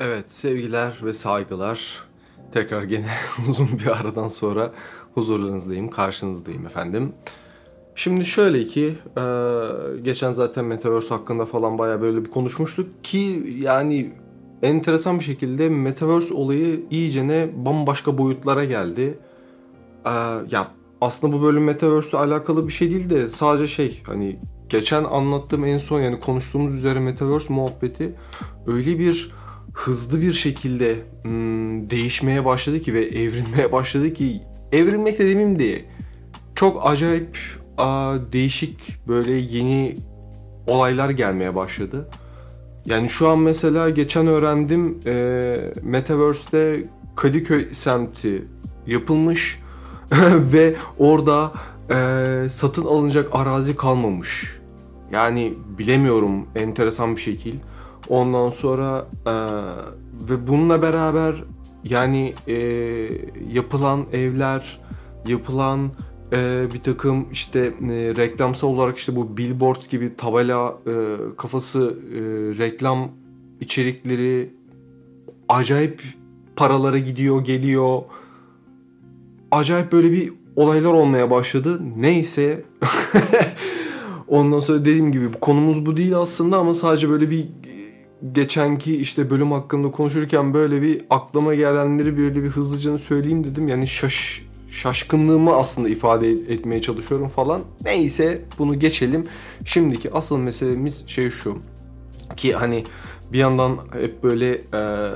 Evet sevgiler ve saygılar. Tekrar gene uzun bir aradan sonra huzurlarınızdayım, karşınızdayım efendim. Şimdi şöyle ki e, geçen zaten Metaverse hakkında falan baya böyle bir konuşmuştuk ki yani enteresan bir şekilde Metaverse olayı iyicene bambaşka boyutlara geldi. E, ya aslında bu bölüm Metaverse ile alakalı bir şey değil de sadece şey hani geçen anlattığım en son yani konuştuğumuz üzere Metaverse muhabbeti öyle bir hızlı bir şekilde hmm, değişmeye başladı ki ve evrilmeye başladı ki evrilmek de demeyeyim de çok acayip a, değişik böyle yeni olaylar gelmeye başladı. Yani şu an mesela geçen öğrendim e, Metaverse'de Kadıköy semti yapılmış ve orada e, satın alınacak arazi kalmamış. Yani bilemiyorum enteresan bir şekil. Ondan sonra e, ve bununla beraber yani e, yapılan evler, yapılan e, bir takım işte e, reklamsal olarak işte bu billboard gibi tabela e, kafası e, reklam içerikleri acayip paralara gidiyor geliyor. Acayip böyle bir olaylar olmaya başladı. Neyse. Ondan sonra dediğim gibi konumuz bu değil aslında ama sadece böyle bir geçenki işte bölüm hakkında konuşurken böyle bir aklıma gelenleri böyle bir hızlıca söyleyeyim dedim. Yani şaş şaşkınlığımı aslında ifade etmeye çalışıyorum falan. Neyse bunu geçelim. Şimdiki asıl meselemiz şey şu. Ki hani bir yandan hep böyle e,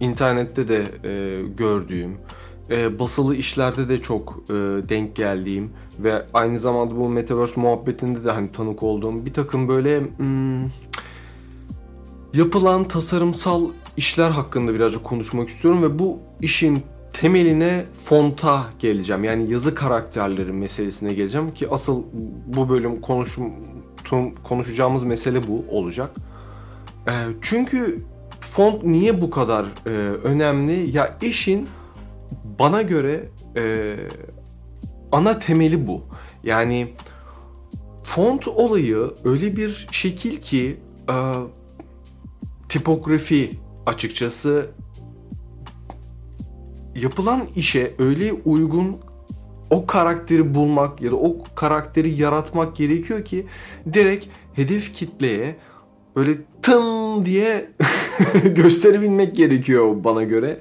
internette de e, gördüğüm, e, basılı işlerde de çok e, denk geldiğim ve aynı zamanda bu Metaverse muhabbetinde de hani tanık olduğum bir takım böyle hmm, yapılan tasarımsal işler hakkında birazcık konuşmak istiyorum ve bu işin temeline fonta geleceğim. Yani yazı karakterleri meselesine geleceğim ki asıl bu bölüm konuşum, konuşacağımız mesele bu olacak. E, çünkü font niye bu kadar e, önemli? Ya işin bana göre e, ana temeli bu. Yani font olayı öyle bir şekil ki e, tipografi açıkçası yapılan işe öyle uygun o karakteri bulmak ya da o karakteri yaratmak gerekiyor ki direkt hedef kitleye böyle tın diye gösterebilmek gerekiyor bana göre.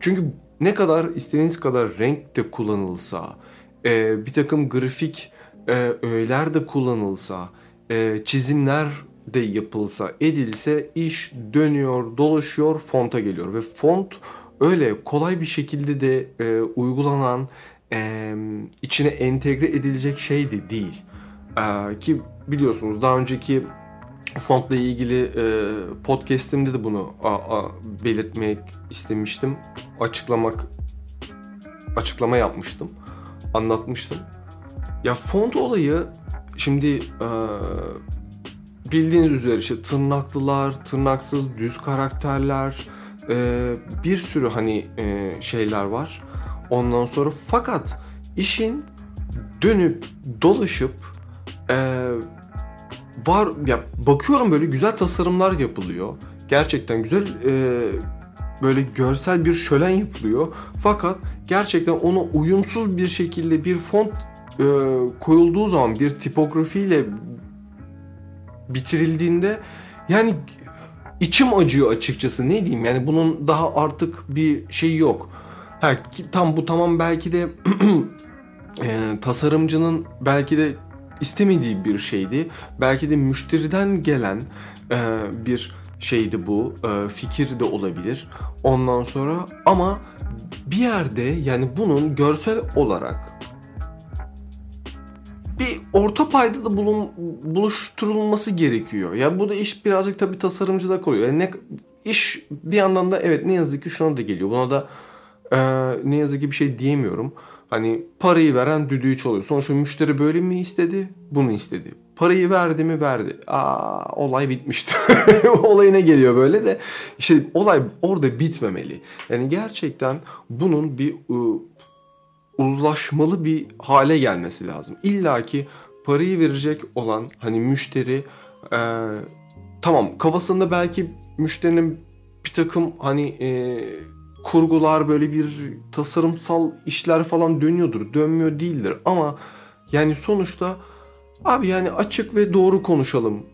Çünkü ne kadar istediğiniz kadar renk de kullanılsa, e, bir takım grafik e, öğeler de kullanılsa, e, çizimler de yapılsa, edilse iş dönüyor, dolaşıyor, fonta geliyor ve font öyle kolay bir şekilde de e, uygulanan, e, içine entegre edilecek şey de değil. E, ki biliyorsunuz daha önceki fontla ilgili e, podcast'imde de bunu a, a, belirtmek istemiştim. Açıklamak açıklama yapmıştım. Anlatmıştım. Ya font olayı şimdi e, bildiğiniz üzere işte tırnaklılar, tırnaksız, düz karakterler, e, bir sürü hani e, şeyler var. Ondan sonra fakat işin dönüp dolaşıp e, var ya bakıyorum böyle güzel tasarımlar yapılıyor. Gerçekten güzel e, böyle görsel bir şölen yapılıyor. Fakat gerçekten ona uyumsuz bir şekilde bir font e, koyulduğu zaman bir tipografiyle bitirildiğinde yani içim acıyor açıkçası ne diyeyim yani bunun daha artık bir şey yok. Ha, tam bu tamam belki de e, tasarımcının belki de istemediği bir şeydi. Belki de müşteriden gelen e, bir şeydi bu. E, fikir de olabilir. Ondan sonra ama bir yerde yani bunun görsel olarak bir orta payda da bulun, buluşturulması gerekiyor. Ya bu da iş birazcık tabii tasarımcıda kalıyor. Yani ne iş bir yandan da evet ne yazık ki şuna da geliyor. Buna da e, ne yazık ki bir şey diyemiyorum. Hani parayı veren düdüğü çalıyor. Sonuçta müşteri böyle mi istedi? Bunu istedi. Parayı verdi mi? Verdi. Aa, olay bitmiştir. Olayına geliyor böyle de. İşte olay orada bitmemeli. Yani gerçekten bunun bir ıı, uzlaşmalı bir hale gelmesi lazım. İlla ki parayı verecek olan hani müşteri e, tamam kafasında belki müşterinin bir takım hani e, kurgular böyle bir tasarımsal işler falan dönüyordur. Dönmüyor değildir ama yani sonuçta abi yani açık ve doğru konuşalım.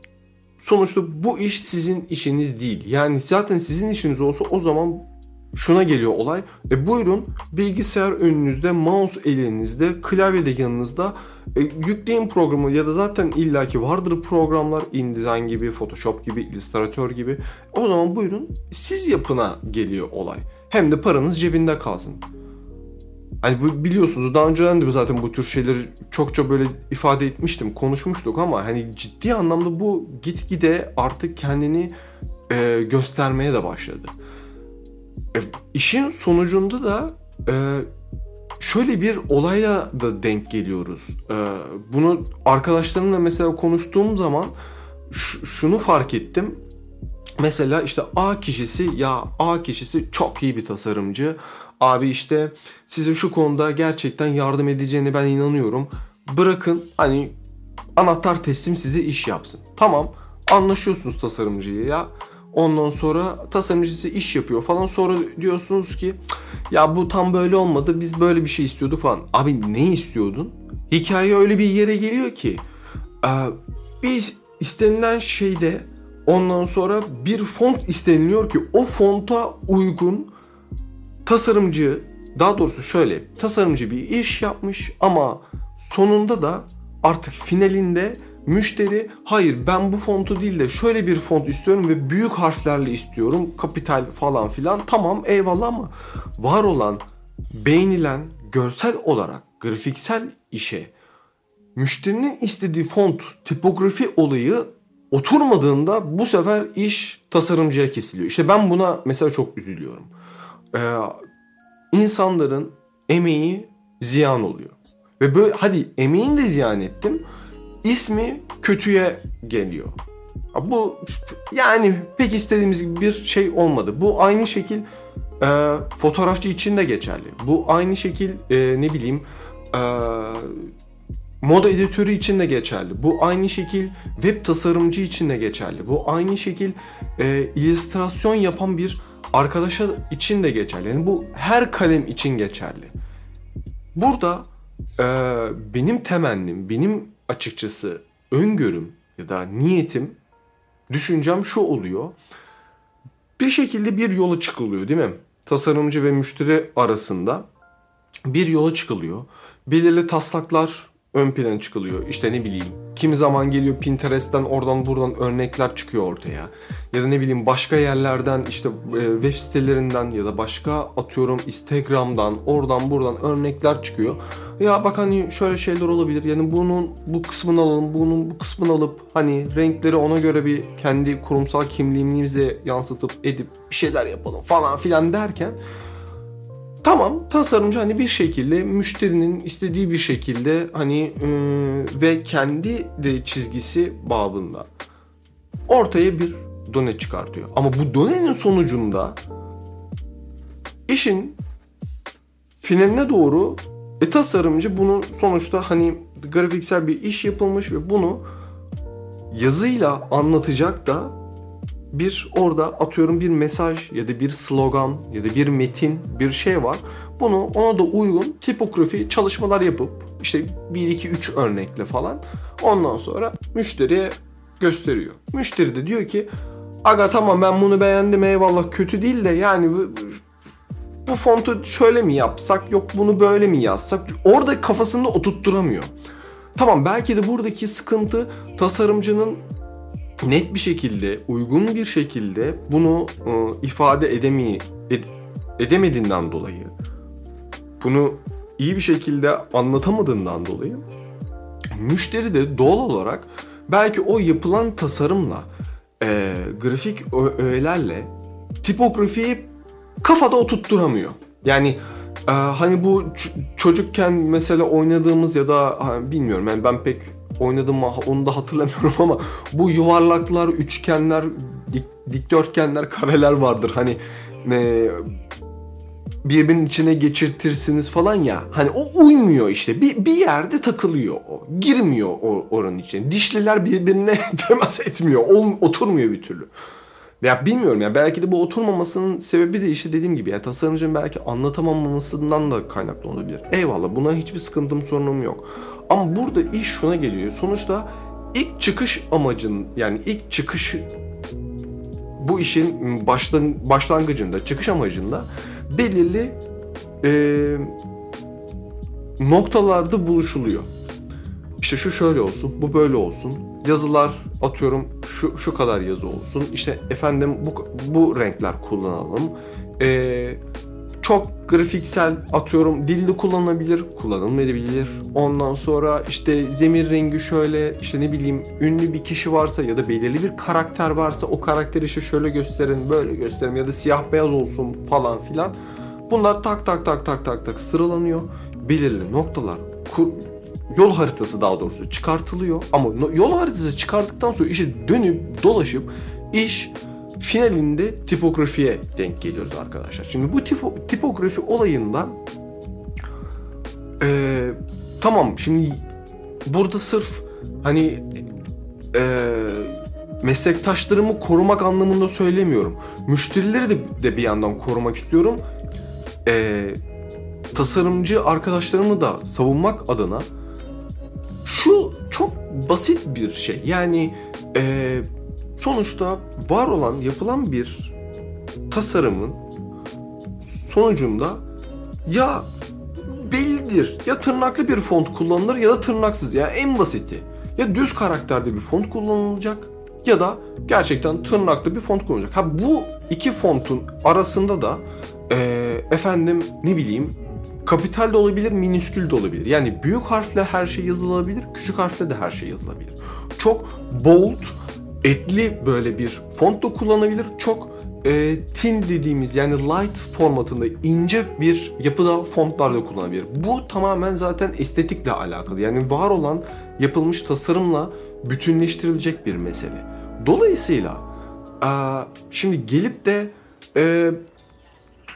Sonuçta bu iş sizin işiniz değil. Yani zaten sizin işiniz olsa o zaman şuna geliyor olay. E buyurun bilgisayar önünüzde, mouse elinizde, klavye de yanınızda e, yükleyin programı ya da zaten illaki vardır programlar InDesign gibi, Photoshop gibi, Illustrator gibi. O zaman buyurun siz yapına geliyor olay. Hem de paranız cebinde kalsın. Hani bu biliyorsunuz daha önceden de zaten bu tür şeyleri çokça böyle ifade etmiştim, konuşmuştuk ama hani ciddi anlamda bu gitgide artık kendini e, göstermeye de başladı. E, işin sonucunda da e, şöyle bir olaya da denk geliyoruz. E, bunu arkadaşlarımla mesela konuştuğum zaman şunu fark ettim. Mesela işte A kişisi ya A kişisi çok iyi bir tasarımcı. Abi işte size şu konuda gerçekten yardım edeceğine ben inanıyorum. Bırakın hani anahtar teslim size iş yapsın. Tamam anlaşıyorsunuz tasarımcıyı ya. Ondan sonra tasarımcısı iş yapıyor falan. Sonra diyorsunuz ki ya bu tam böyle olmadı. Biz böyle bir şey istiyorduk falan. Abi ne istiyordun? Hikaye öyle bir yere geliyor ki biz istenilen şeyde ondan sonra bir font isteniliyor ki o fonta uygun tasarımcı daha doğrusu şöyle tasarımcı bir iş yapmış ama sonunda da artık finalinde Müşteri hayır ben bu fontu değil de şöyle bir font istiyorum ve büyük harflerle istiyorum. Kapital falan filan. Tamam eyvallah ama var olan beğenilen görsel olarak grafiksel işe müşterinin istediği font tipografi olayı oturmadığında bu sefer iş tasarımcıya kesiliyor. İşte ben buna mesela çok üzülüyorum. Ee, insanların emeği ziyan oluyor. Ve böyle hadi emeğini de ziyan ettim ismi kötüye geliyor. Bu yani pek istediğimiz gibi bir şey olmadı. Bu aynı şekil e, fotoğrafçı için de geçerli. Bu aynı şekil e, ne bileyim e, moda editörü için de geçerli. Bu aynı şekil web tasarımcı için de geçerli. Bu aynı şekil e, illüstrasyon yapan bir arkadaşa için de geçerli. Yani bu her kalem için geçerli. Burada e, benim temennim, benim açıkçası öngörüm ya da niyetim, düşüncem şu oluyor. Bir şekilde bir yola çıkılıyor değil mi? Tasarımcı ve müşteri arasında bir yola çıkılıyor. Belirli taslaklar ön plana çıkılıyor. İşte ne bileyim kimi zaman geliyor Pinterest'ten oradan buradan örnekler çıkıyor ortaya. Ya da ne bileyim başka yerlerden işte e, web sitelerinden ya da başka atıyorum Instagram'dan oradan buradan örnekler çıkıyor. Ya bak hani şöyle şeyler olabilir. Yani bunun bu kısmını alalım, bunun bu kısmını alıp hani renkleri ona göre bir kendi kurumsal kimliğimize yansıtıp edip bir şeyler yapalım falan filan derken Tamam tasarımcı hani bir şekilde müşterinin istediği bir şekilde hani e, ve kendi de çizgisi babında ortaya bir done çıkartıyor. Ama bu donenin sonucunda işin finaline doğru e, tasarımcı bunu sonuçta hani grafiksel bir iş yapılmış ve bunu yazıyla anlatacak da bir orada atıyorum bir mesaj ya da bir slogan ya da bir metin bir şey var. Bunu ona da uygun tipografi çalışmalar yapıp işte 1 2 3 örnekle falan ondan sonra müşteriye gösteriyor. Müşteri de diyor ki aga tamam ben bunu beğendim eyvallah kötü değil de yani bu, fontu şöyle mi yapsak yok bunu böyle mi yazsak orada kafasında oturtturamıyor. Tamam belki de buradaki sıkıntı tasarımcının net bir şekilde, uygun bir şekilde bunu e, ifade edemeye ed, edemediğinden dolayı, bunu iyi bir şekilde anlatamadığından dolayı müşteri de doğal olarak belki o yapılan tasarımla, e, grafik öğelerle tipografiyi kafada oturtturamıyor. Yani e, hani bu çocukken mesela oynadığımız ya da bilmiyorum yani ben pek oynadım mı onu da hatırlamıyorum ama bu yuvarlaklar, üçgenler, dik, dikdörtgenler, kareler vardır. Hani e, birbirinin içine geçirtirsiniz falan ya. Hani o uymuyor işte. Bir, bir yerde takılıyor o. Girmiyor o, oranın içine. Dişliler birbirine temas etmiyor. Ol, oturmuyor bir türlü. Ya bilmiyorum ya belki de bu oturmamasının sebebi de işte dediğim gibi ya tasarımcının belki anlatamamasından da kaynaklı olabilir. Eyvallah buna hiçbir sıkıntım sorunum yok. Ama burada iş şuna geliyor. Sonuçta ilk çıkış amacın yani ilk çıkış bu işin başlan, başlangıcında çıkış amacında belirli e, noktalarda buluşuluyor. İşte şu şöyle olsun, bu böyle olsun. Yazılar atıyorum şu şu kadar yazı olsun. İşte efendim bu bu renkler kullanalım. Ee, çok grafiksel atıyorum dilli kullanılabilir, kullanılmayabilir. Ondan sonra işte zemin rengi şöyle işte ne bileyim ünlü bir kişi varsa ya da belirli bir karakter varsa o karakteri işte şöyle gösterin, böyle gösterin ya da siyah beyaz olsun falan filan. Bunlar tak tak tak tak tak tak sıralanıyor. Belirli noktalar kur, yol haritası daha doğrusu çıkartılıyor. Ama yol haritası çıkardıktan sonra işe dönüp dolaşıp iş finalinde tipografiye denk geliyoruz arkadaşlar. Şimdi bu tipo, tipografi olayında e, tamam şimdi burada sırf hani e, meslektaşlarımı korumak anlamında söylemiyorum. Müşterileri de, de bir yandan korumak istiyorum. E, tasarımcı arkadaşlarımı da savunmak adına şu çok basit bir şey. Yani e, sonuçta var olan, yapılan bir tasarımın sonucunda ya bellidir. Ya tırnaklı bir font kullanılır ya da tırnaksız. Yani en basiti. Ya düz karakterde bir font kullanılacak ya da gerçekten tırnaklı bir font kullanılacak. Ha bu iki fontun arasında da e, efendim ne bileyim kapital de olabilir, minüskül de olabilir. Yani büyük harfle her şey yazılabilir, küçük harfle de her şey yazılabilir. Çok bold, etli böyle bir font da kullanabilir. Çok e, thin dediğimiz yani light formatında ince bir yapıda fontlar da kullanabilir. Bu tamamen zaten estetikle alakalı. Yani var olan yapılmış tasarımla bütünleştirilecek bir mesele. Dolayısıyla e, şimdi gelip de e,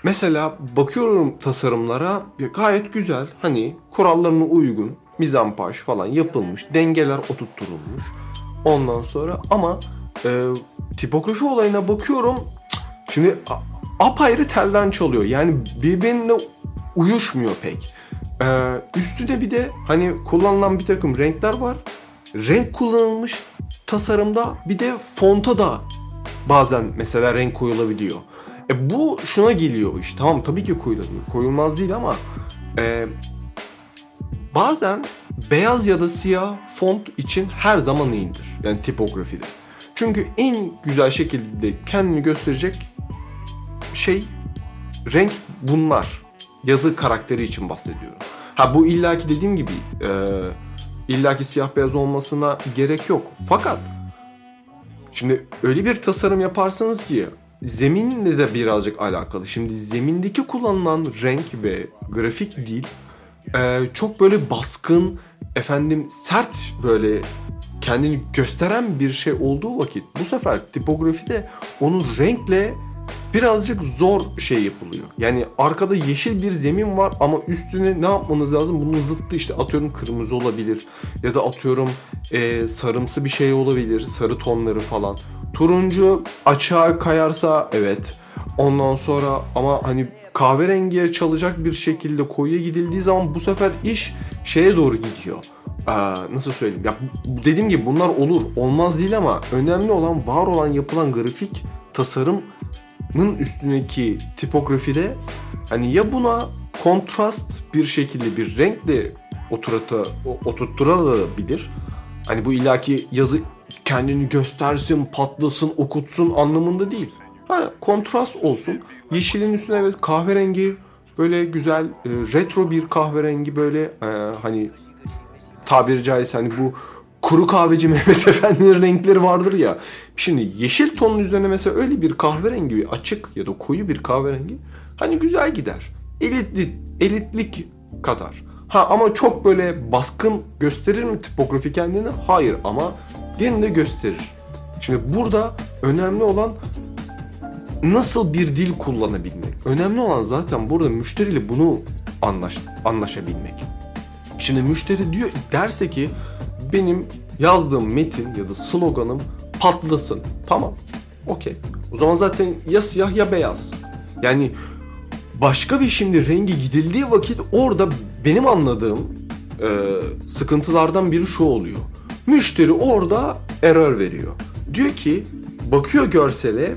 Mesela bakıyorum tasarımlara gayet güzel hani kurallarına uygun mizampaj falan yapılmış dengeler oturtturulmuş ondan sonra ama e, tipografi olayına bakıyorum şimdi apayrı telden çalıyor yani birbirine uyuşmuyor pek e, üstüne bir de hani kullanılan bir takım renkler var renk kullanılmış tasarımda bir de fonta da bazen mesela renk koyulabiliyor e bu şuna geliyor iş. Tamam tabii ki koyulur. Koyulmaz değil ama e, bazen beyaz ya da siyah font için her zaman iyidir. Yani tipografide. Çünkü en güzel şekilde kendini gösterecek şey renk bunlar. Yazı karakteri için bahsediyorum. Ha bu illaki dediğim gibi e, illaki siyah beyaz olmasına gerek yok. Fakat şimdi öyle bir tasarım yaparsınız ki zeminle de birazcık alakalı. Şimdi zemindeki kullanılan renk ve grafik dil e, çok böyle baskın, efendim sert böyle kendini gösteren bir şey olduğu vakit bu sefer tipografide onu renkle birazcık zor şey yapılıyor. Yani arkada yeşil bir zemin var ama üstüne ne yapmanız lazım? Bunun zıttı işte atıyorum kırmızı olabilir ya da atıyorum e, sarımsı bir şey olabilir. Sarı tonları falan. Turuncu açığa kayarsa evet. Ondan sonra ama hani kahverengiye çalacak bir şekilde koyuya gidildiği zaman bu sefer iş şeye doğru gidiyor. Ee, nasıl söyleyeyim? Ya dediğim gibi bunlar olur. Olmaz değil ama önemli olan var olan yapılan grafik tasarımın üstündeki tipografide hani ya buna kontrast bir şekilde bir renkle oturata, oturtturabilir. Hani bu ilaki yazı kendini göstersin, patlasın, okutsun anlamında değil. Ha, kontrast olsun. Yeşilin üstüne evet kahverengi böyle güzel e, retro bir kahverengi böyle e, hani tabiri caizse hani bu kuru kahveci Mehmet Efendi'nin renkleri vardır ya. Şimdi yeşil tonun üzerine mesela öyle bir kahverengi açık ya da koyu bir kahverengi hani güzel gider. Elitli, elitlik katar. Ha ama çok böyle baskın gösterir mi tipografi kendini? Hayır ama gene de gösterir. Şimdi burada önemli olan nasıl bir dil kullanabilmek. Önemli olan zaten burada müşteriyle bunu anlaş, anlaşabilmek. Şimdi müşteri diyor derse ki benim yazdığım metin ya da sloganım patlasın. Tamam. Okey. O zaman zaten ya siyah ya beyaz. Yani başka bir şimdi rengi gidildiği vakit orada benim anladığım e, sıkıntılardan biri şu oluyor. Müşteri orada error veriyor. Diyor ki bakıyor görsele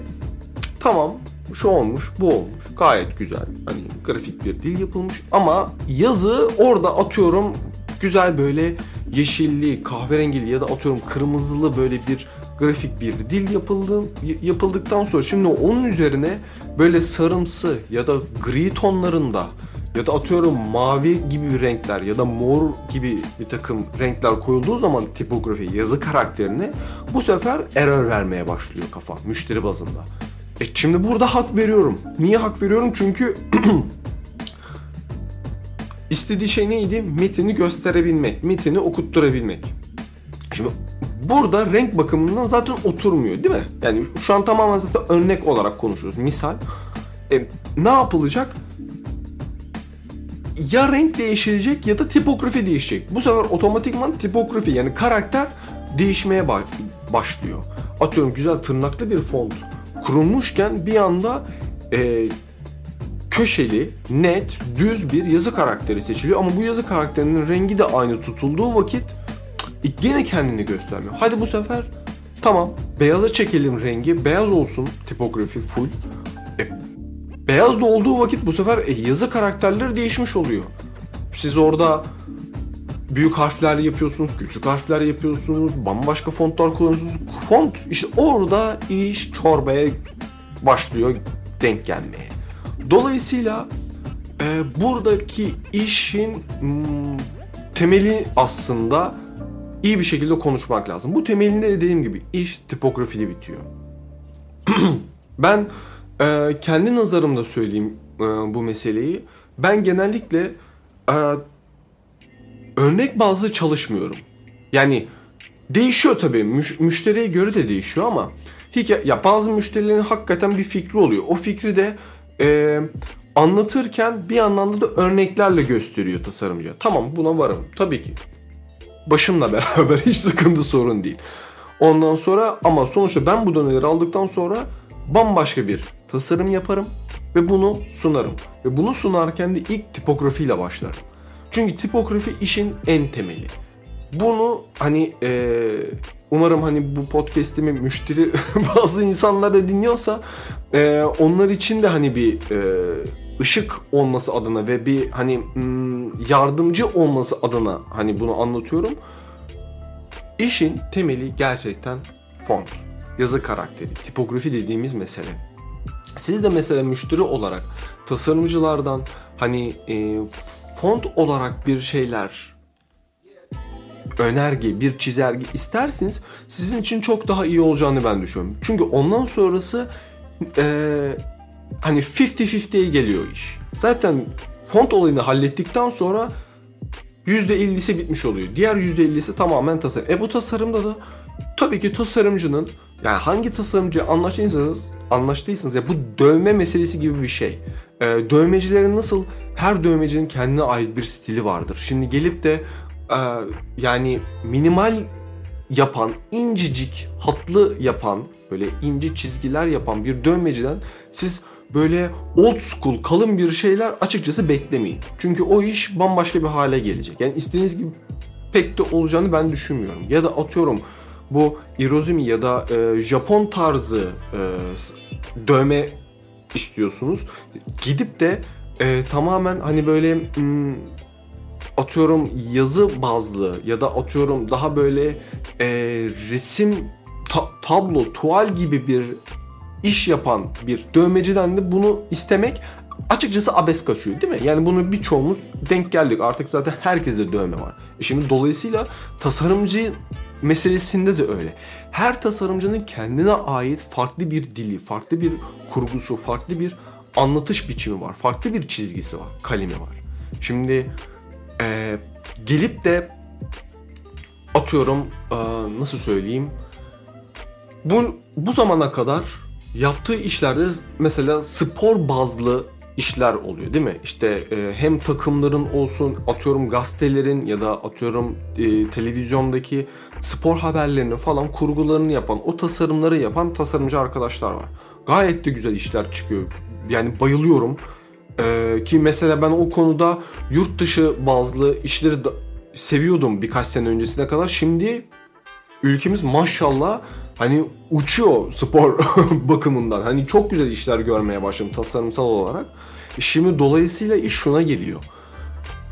tamam şu olmuş bu olmuş gayet güzel hani grafik bir dil yapılmış ama yazı orada atıyorum güzel böyle yeşilli kahverengili ya da atıyorum kırmızılı böyle bir grafik bir dil yapıldı yapıldıktan sonra şimdi onun üzerine böyle sarımsı ya da gri tonlarında ya da atıyorum mavi gibi renkler ya da mor gibi bir takım renkler koyulduğu zaman tipografi yazı karakterine bu sefer error vermeye başlıyor kafa müşteri bazında. E şimdi burada hak veriyorum. Niye hak veriyorum? Çünkü istediği şey neydi? Metini gösterebilmek, metini okutturabilmek. Şimdi burada renk bakımından zaten oturmuyor değil mi? Yani şu an tamamen zaten örnek olarak konuşuyoruz. Misal e, ne yapılacak? Ya renk değişecek ya da tipografi değişecek. Bu sefer otomatikman tipografi yani karakter değişmeye başlıyor. Atıyorum güzel tırnaklı bir font kurulmuşken bir anda e, köşeli, net, düz bir yazı karakteri seçiliyor. Ama bu yazı karakterinin rengi de aynı tutulduğu vakit cık, gene kendini göstermiyor. Hadi bu sefer tamam beyaza çekelim rengi. Beyaz olsun tipografi full. E, beyaz da olduğu vakit bu sefer e, yazı karakterleri değişmiş oluyor. Siz orada büyük harfler yapıyorsunuz, küçük harfler yapıyorsunuz, bambaşka fontlar kullanıyorsunuz. Font işte orada iş çorbaya başlıyor denk gelmeye. Dolayısıyla e, buradaki işin m, hmm, temeli aslında iyi bir şekilde konuşmak lazım. Bu temelinde dediğim gibi iş tipografide bitiyor. ben e, kendi nazarımda söyleyeyim e, bu meseleyi. Ben genellikle e, örnek bazlı çalışmıyorum. Yani değişiyor tabii. Müş, müşteriye göre de değişiyor ama hikaye, ya bazı müşterilerin hakikaten bir fikri oluyor. O fikri de e, anlatırken bir anlamda da örneklerle gösteriyor tasarımcı. Tamam buna varım. Tabii ki. Başımla beraber hiç sıkıntı sorun değil. Ondan sonra ama sonuçta ben bu doneleri aldıktan sonra bambaşka bir tasarım yaparım ve bunu sunarım. Ve bunu sunarken de ilk tipografiyle başlarım. Çünkü tipografi işin en temeli. Bunu hani e, umarım hani bu podcast'imi müşteri bazı insanlar da dinliyorsa e, onlar için de hani bir e, ışık olması adına ve bir hani yardımcı olması adına hani bunu anlatıyorum. İşin temeli gerçekten font, yazı karakteri, tipografi dediğimiz mesele. Siz de mesela müşteri olarak tasarımcılardan hani e, font olarak bir şeyler önerge, bir çizelge isterseniz sizin için çok daha iyi olacağını ben düşünüyorum. Çünkü ondan sonrası e, hani 50-50'ye geliyor iş. Zaten font olayını hallettikten sonra %50'si bitmiş oluyor. Diğer %50'si tamamen tasarım. E bu tasarımda da tabii ki tasarımcının yani hangi tasarımcı anlaştıysanız anlaştıysanız ya bu dövme meselesi gibi bir şey. Ee, dövmecilerin nasıl her dövmecinin kendine ait bir stili vardır. Şimdi gelip de e, yani minimal yapan, incecik hatlı yapan, böyle ince çizgiler yapan bir dövmeciden siz böyle old school kalın bir şeyler açıkçası beklemeyin. Çünkü o iş bambaşka bir hale gelecek. Yani istediğiniz gibi pek de olacağını ben düşünmüyorum. Ya da atıyorum bu Irozumi ya da e, Japon tarzı e, dövme istiyorsunuz. Gidip de e, tamamen hani böyle hmm, atıyorum yazı bazlı ya da atıyorum daha böyle e, resim ta- tablo, tuval gibi bir iş yapan bir dövmeciden de bunu istemek açıkçası abes kaçıyor değil mi? Yani bunu birçoğumuz denk geldik. Artık zaten herkeste dövme var. E şimdi dolayısıyla tasarımcı meselesinde de öyle. Her tasarımcının kendine ait farklı bir dili, farklı bir kurgusu, farklı bir anlatış biçimi var. Farklı bir çizgisi var, kalemi var. Şimdi e, gelip de atıyorum e, nasıl söyleyeyim bu, bu zamana kadar yaptığı işlerde mesela spor bazlı işler oluyor değil mi? İşte e, hem takımların olsun atıyorum gazetelerin ya da atıyorum e, televizyondaki spor haberlerini falan kurgularını yapan o tasarımları yapan tasarımcı arkadaşlar var. gayet de güzel işler çıkıyor. Yani bayılıyorum. Ee, ki mesela ben o konuda yurt dışı bazlı işleri da seviyordum birkaç sene öncesine kadar. Şimdi ülkemiz maşallah hani uçuyor spor bakımından. Hani çok güzel işler görmeye başladım tasarımsal olarak. E şimdi dolayısıyla iş şuna geliyor.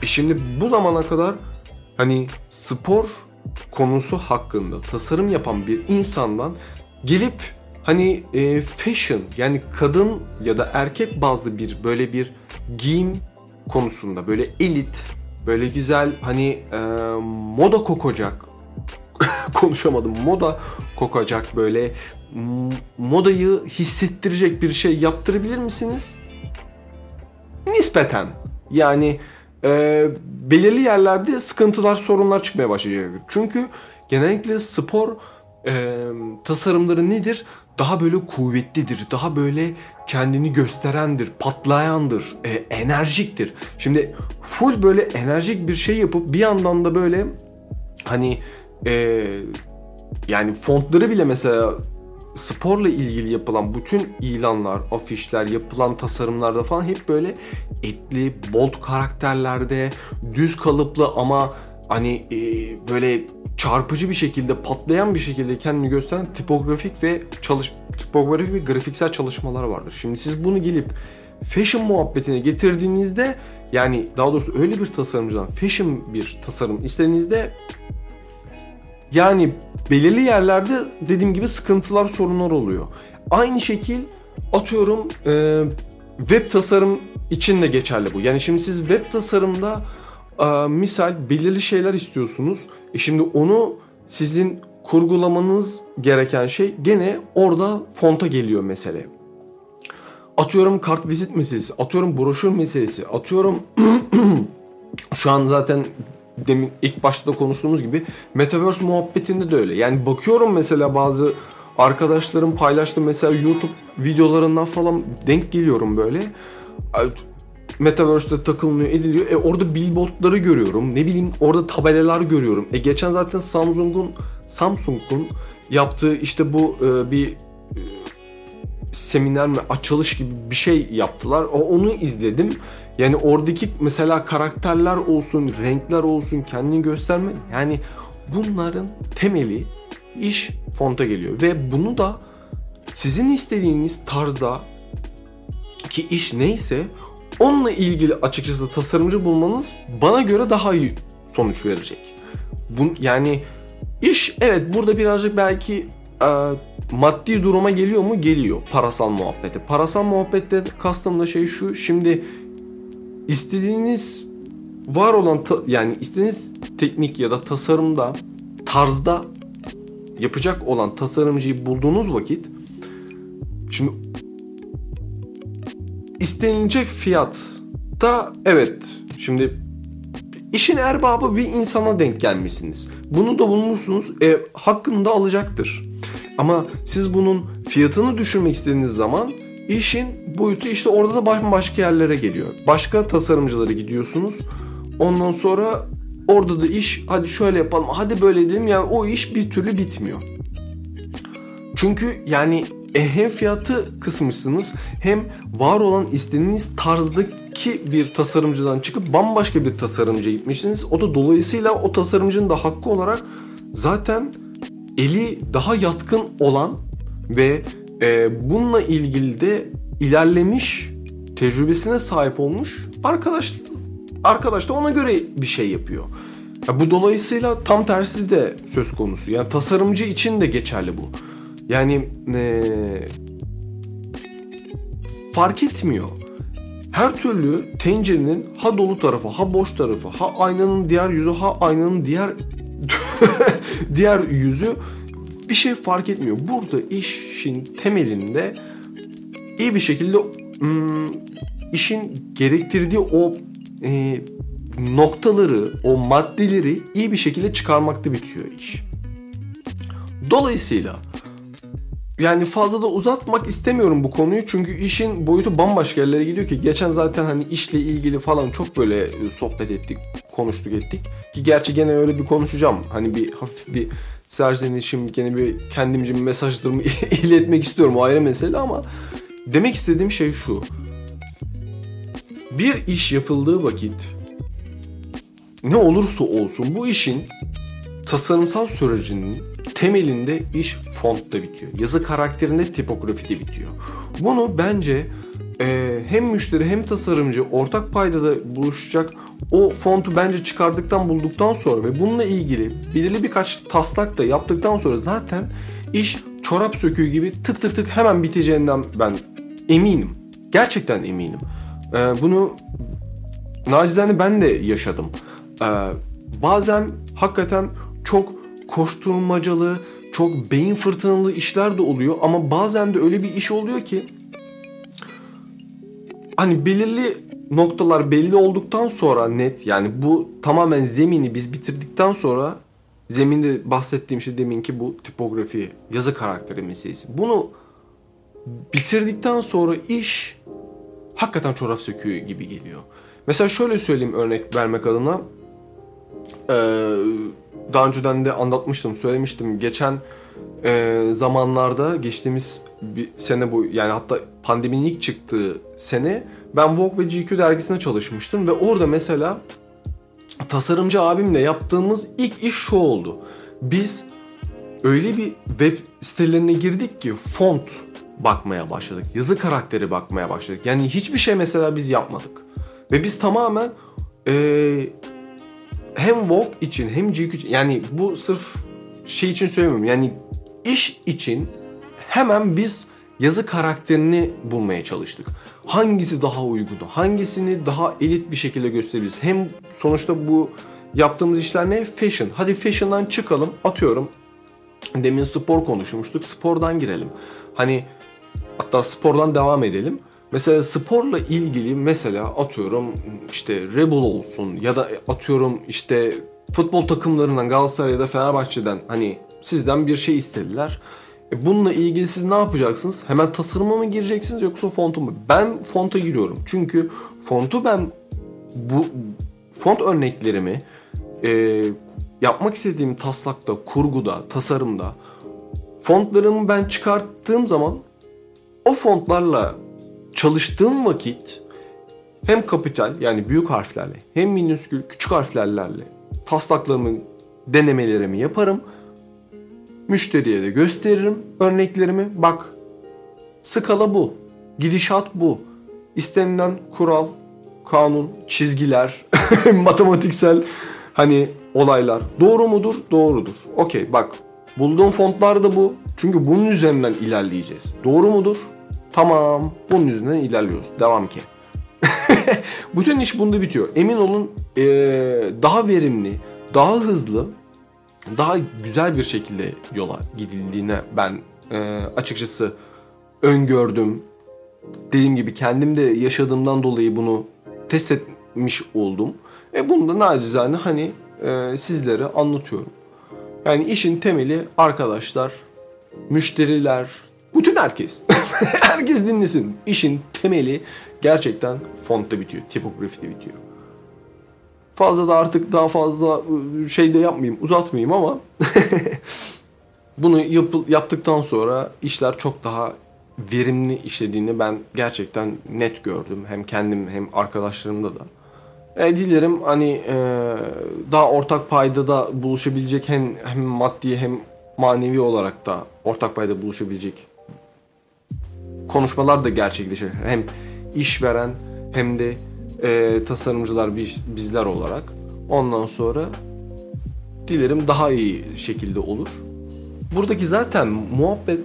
E şimdi bu zamana kadar hani spor konusu hakkında tasarım yapan bir insandan gelip hani e, fashion yani kadın ya da erkek bazlı bir böyle bir giyim konusunda böyle elit böyle güzel hani e, moda kokacak konuşamadım moda kokacak böyle modayı hissettirecek bir şey yaptırabilir misiniz? Nispeten yani e, belirli yerlerde sıkıntılar sorunlar çıkmaya başlayacak. Çünkü genellikle spor e, tasarımları nedir? Daha böyle kuvvetlidir, daha böyle kendini gösterendir, patlayandır, e, enerjiktir. Şimdi full böyle enerjik bir şey yapıp bir yandan da böyle hani e, yani fontları bile mesela sporla ilgili yapılan bütün ilanlar, afişler, yapılan tasarımlarda falan hep böyle etli, bold karakterlerde, düz kalıplı ama hani e, böyle çarpıcı bir şekilde, patlayan bir şekilde kendini gösteren tipografik ve çalış tipografik ve grafiksel çalışmalar vardır. Şimdi siz bunu gelip fashion muhabbetine getirdiğinizde yani daha doğrusu öyle bir tasarımcıdan fashion bir tasarım istediğinizde yani belirli yerlerde dediğim gibi sıkıntılar, sorunlar oluyor. Aynı şekil atıyorum e, web tasarım için de geçerli bu. Yani şimdi siz web tasarımda e, misal belirli şeyler istiyorsunuz. E şimdi onu sizin kurgulamanız gereken şey gene orada fonta geliyor mesele. Atıyorum kart vizit meselesi, atıyorum broşür meselesi, atıyorum şu an zaten demin ilk başta da konuştuğumuz gibi Metaverse muhabbetinde de öyle. Yani bakıyorum mesela bazı arkadaşlarım paylaştı mesela YouTube videolarından falan denk geliyorum böyle. Metaverse'de takılmıyor ediliyor. E orada billboardları görüyorum. Ne bileyim orada tabelalar görüyorum. E geçen zaten Samsung'un Samsung'un yaptığı işte bu e, bir e, seminer mi açılış gibi bir şey yaptılar. O, onu izledim. Yani oradaki mesela karakterler olsun, renkler olsun, kendini gösterme yani bunların temeli iş fonta geliyor ve bunu da sizin istediğiniz tarzda ki iş neyse onunla ilgili açıkçası tasarımcı bulmanız bana göre daha iyi sonuç verecek. Bu, yani iş evet burada birazcık belki e, maddi duruma geliyor mu? Geliyor. Parasal muhabbete. Parasal muhabbette kastım da şey şu. Şimdi istediğiniz var olan yani istediğiniz teknik ya da tasarımda tarzda yapacak olan tasarımcıyı bulduğunuz vakit şimdi istenilecek fiyat da evet şimdi işin erbabı bir insana denk gelmişsiniz. Bunu da bulmuşsunuz. E, hakkını da alacaktır. Ama siz bunun fiyatını düşürmek istediğiniz zaman işin boyutu işte orada da başka yerlere geliyor. Başka tasarımcılara gidiyorsunuz. Ondan sonra orada da iş hadi şöyle yapalım hadi böyle edelim yani o iş bir türlü bitmiyor. Çünkü yani e, hem fiyatı kısmışsınız hem var olan istediğiniz tarzdaki bir tasarımcıdan çıkıp bambaşka bir tasarımcıya gitmişsiniz. O da dolayısıyla o tasarımcının da hakkı olarak zaten eli daha yatkın olan ve e, bununla ilgili de ilerlemiş tecrübesine sahip olmuş arkadaş arkadaş da ona göre bir şey yapıyor. Ya bu dolayısıyla tam tersi de söz konusu. Yani tasarımcı için de geçerli bu. Yani e, fark etmiyor. Her türlü tencerenin ha dolu tarafı, ha boş tarafı, ha aynanın diğer yüzü, ha aynanın diğer diğer yüzü bir şey fark etmiyor. Burada işin temelinde iyi bir şekilde ım, işin gerektirdiği o e, noktaları, o maddeleri iyi bir şekilde çıkarmakta bitiyor iş. Dolayısıyla yani fazla da uzatmak istemiyorum bu konuyu çünkü işin boyutu bambaşka yerlere gidiyor ki geçen zaten hani işle ilgili falan çok böyle e, sohbet ettik, konuştuk ettik ki gerçi gene öyle bir konuşacağım. Hani bir hafif bir Serzen'in şimdi gene bir kendimce bir mesajlarımı iletmek istiyorum. O ayrı mesele ama demek istediğim şey şu. Bir iş yapıldığı vakit ne olursa olsun bu işin tasarımsal sürecinin temelinde iş fontta bitiyor. Yazı karakterinde tipografide bitiyor. Bunu bence e, hem müşteri hem tasarımcı ortak paydada buluşacak o fontu bence çıkardıktan bulduktan sonra ve bununla ilgili belirli birkaç taslak da yaptıktan sonra zaten iş çorap söküğü gibi tık tık tık hemen biteceğinden ben eminim. Gerçekten eminim. Ee, bunu nacizane ben de yaşadım. Ee, bazen hakikaten çok koşturmacalı, çok beyin fırtınalı işler de oluyor ama bazen de öyle bir iş oluyor ki hani belirli noktalar belli olduktan sonra net yani bu tamamen zemini biz bitirdikten sonra zeminde bahsettiğim şey deminki bu tipografi, yazı karakteri meselesi. Bunu bitirdikten sonra iş hakikaten çorap söküğü gibi geliyor. Mesela şöyle söyleyeyim örnek vermek adına. Ee, daha önceden de anlatmıştım, söylemiştim. Geçen e, zamanlarda geçtiğimiz bir sene bu yani hatta pandeminin ilk çıktığı sene ben Vogue ve GQ dergisine çalışmıştım ve orada mesela tasarımcı abimle yaptığımız ilk iş şu oldu. Biz öyle bir web sitelerine girdik ki font bakmaya başladık. Yazı karakteri bakmaya başladık. Yani hiçbir şey mesela biz yapmadık. Ve biz tamamen ee, hem Vogue için hem GQ için yani bu sırf şey için söylemiyorum. Yani iş için hemen biz yazı karakterini bulmaya çalıştık. Hangisi daha uygun, hangisini daha elit bir şekilde gösterebiliriz. Hem sonuçta bu yaptığımız işler ne? Fashion. Hadi fashion'dan çıkalım. Atıyorum. Demin spor konuşmuştuk. Spordan girelim. Hani hatta spordan devam edelim. Mesela sporla ilgili mesela atıyorum işte Rebel olsun ya da atıyorum işte futbol takımlarından Galatasaray ya Fenerbahçe'den hani sizden bir şey istediler. E bununla ilgili siz ne yapacaksınız? Hemen tasarıma mı gireceksiniz yoksa fontu mu? Ben fonta giriyorum. Çünkü fontu ben bu font örneklerimi e, yapmak istediğim taslakta, kurguda, tasarımda fontlarımı ben çıkarttığım zaman o fontlarla çalıştığım vakit hem kapital yani büyük harflerle hem minüskül küçük harflerle taslaklarımın denemelerimi yaparım. Müşteriye de gösteririm örneklerimi. Bak skala bu. Gidişat bu. İstenilen kural, kanun, çizgiler, matematiksel hani olaylar doğru mudur? Doğrudur. Okey bak bulduğum fontlar da bu. Çünkü bunun üzerinden ilerleyeceğiz. Doğru mudur? Tamam. Bunun yüzünden ilerliyoruz. Devam ki. Bütün iş bunda bitiyor. Emin olun ee, daha verimli, daha hızlı, daha güzel bir şekilde yola gidildiğine ben e, açıkçası öngördüm. Dediğim gibi kendim de yaşadığımdan dolayı bunu test etmiş oldum. Ve bunu da nacizane hani e, sizlere anlatıyorum. Yani işin temeli arkadaşlar, müşteriler, bütün herkes. herkes dinlesin. İşin temeli gerçekten fontta bitiyor, tipografide bitiyor. Fazla da artık daha fazla ıı, şey de yapmayayım, uzatmayayım ama bunu yapı, yaptıktan sonra işler çok daha verimli işlediğini ben gerçekten net gördüm. Hem kendim hem arkadaşlarımda da. E, dilerim hani e, daha ortak payda da buluşabilecek hem, hem maddi hem manevi olarak da ortak payda buluşabilecek konuşmalar da gerçekleşir. Hem işveren hem de e, tasarımcılar biz, bizler olarak. Ondan sonra dilerim daha iyi şekilde olur. Buradaki zaten muhabbet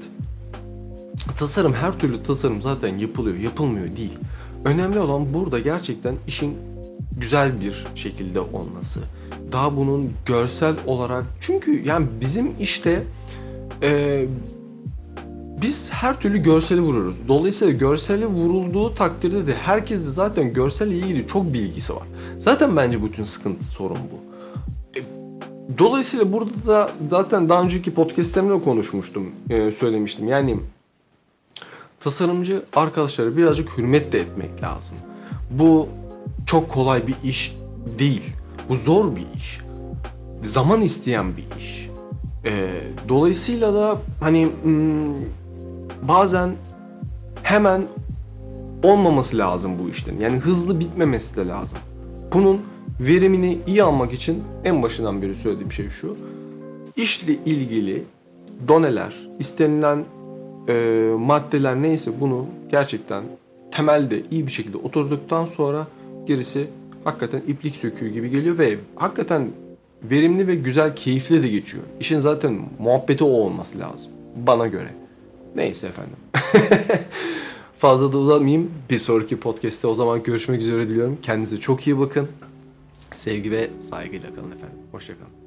tasarım her türlü tasarım zaten yapılıyor, yapılmıyor değil. Önemli olan burada gerçekten işin güzel bir şekilde olması. Daha bunun görsel olarak çünkü yani bizim işte e, biz her türlü görseli vuruyoruz. Dolayısıyla görseli vurulduğu takdirde de herkes de zaten görselle ilgili çok bilgisi var. Zaten bence bütün sıkıntı sorun bu. E, dolayısıyla burada da zaten daha önceki podcastlerimde konuşmuştum, e, söylemiştim. Yani tasarımcı arkadaşlara birazcık hürmet de etmek lazım. Bu çok kolay bir iş değil. Bu zor bir iş. Zaman isteyen bir iş. Ee, dolayısıyla da hani hmm, bazen hemen olmaması lazım bu işlerin. Yani hızlı bitmemesi de lazım. Bunun verimini iyi almak için en başından beri söylediğim şey şu. İşle ilgili doneler, istenilen e, maddeler neyse bunu gerçekten temelde iyi bir şekilde oturduktan sonra gerisi hakikaten iplik söküğü gibi geliyor ve hakikaten verimli ve güzel, keyifli de geçiyor. İşin zaten muhabbeti o olması lazım. Bana göre. Neyse efendim. Fazla da uzatmayayım. Bir sonraki podcast'te o zaman görüşmek üzere diliyorum. Kendinize çok iyi bakın. Sevgi ve saygıyla kalın efendim. Hoşçakalın.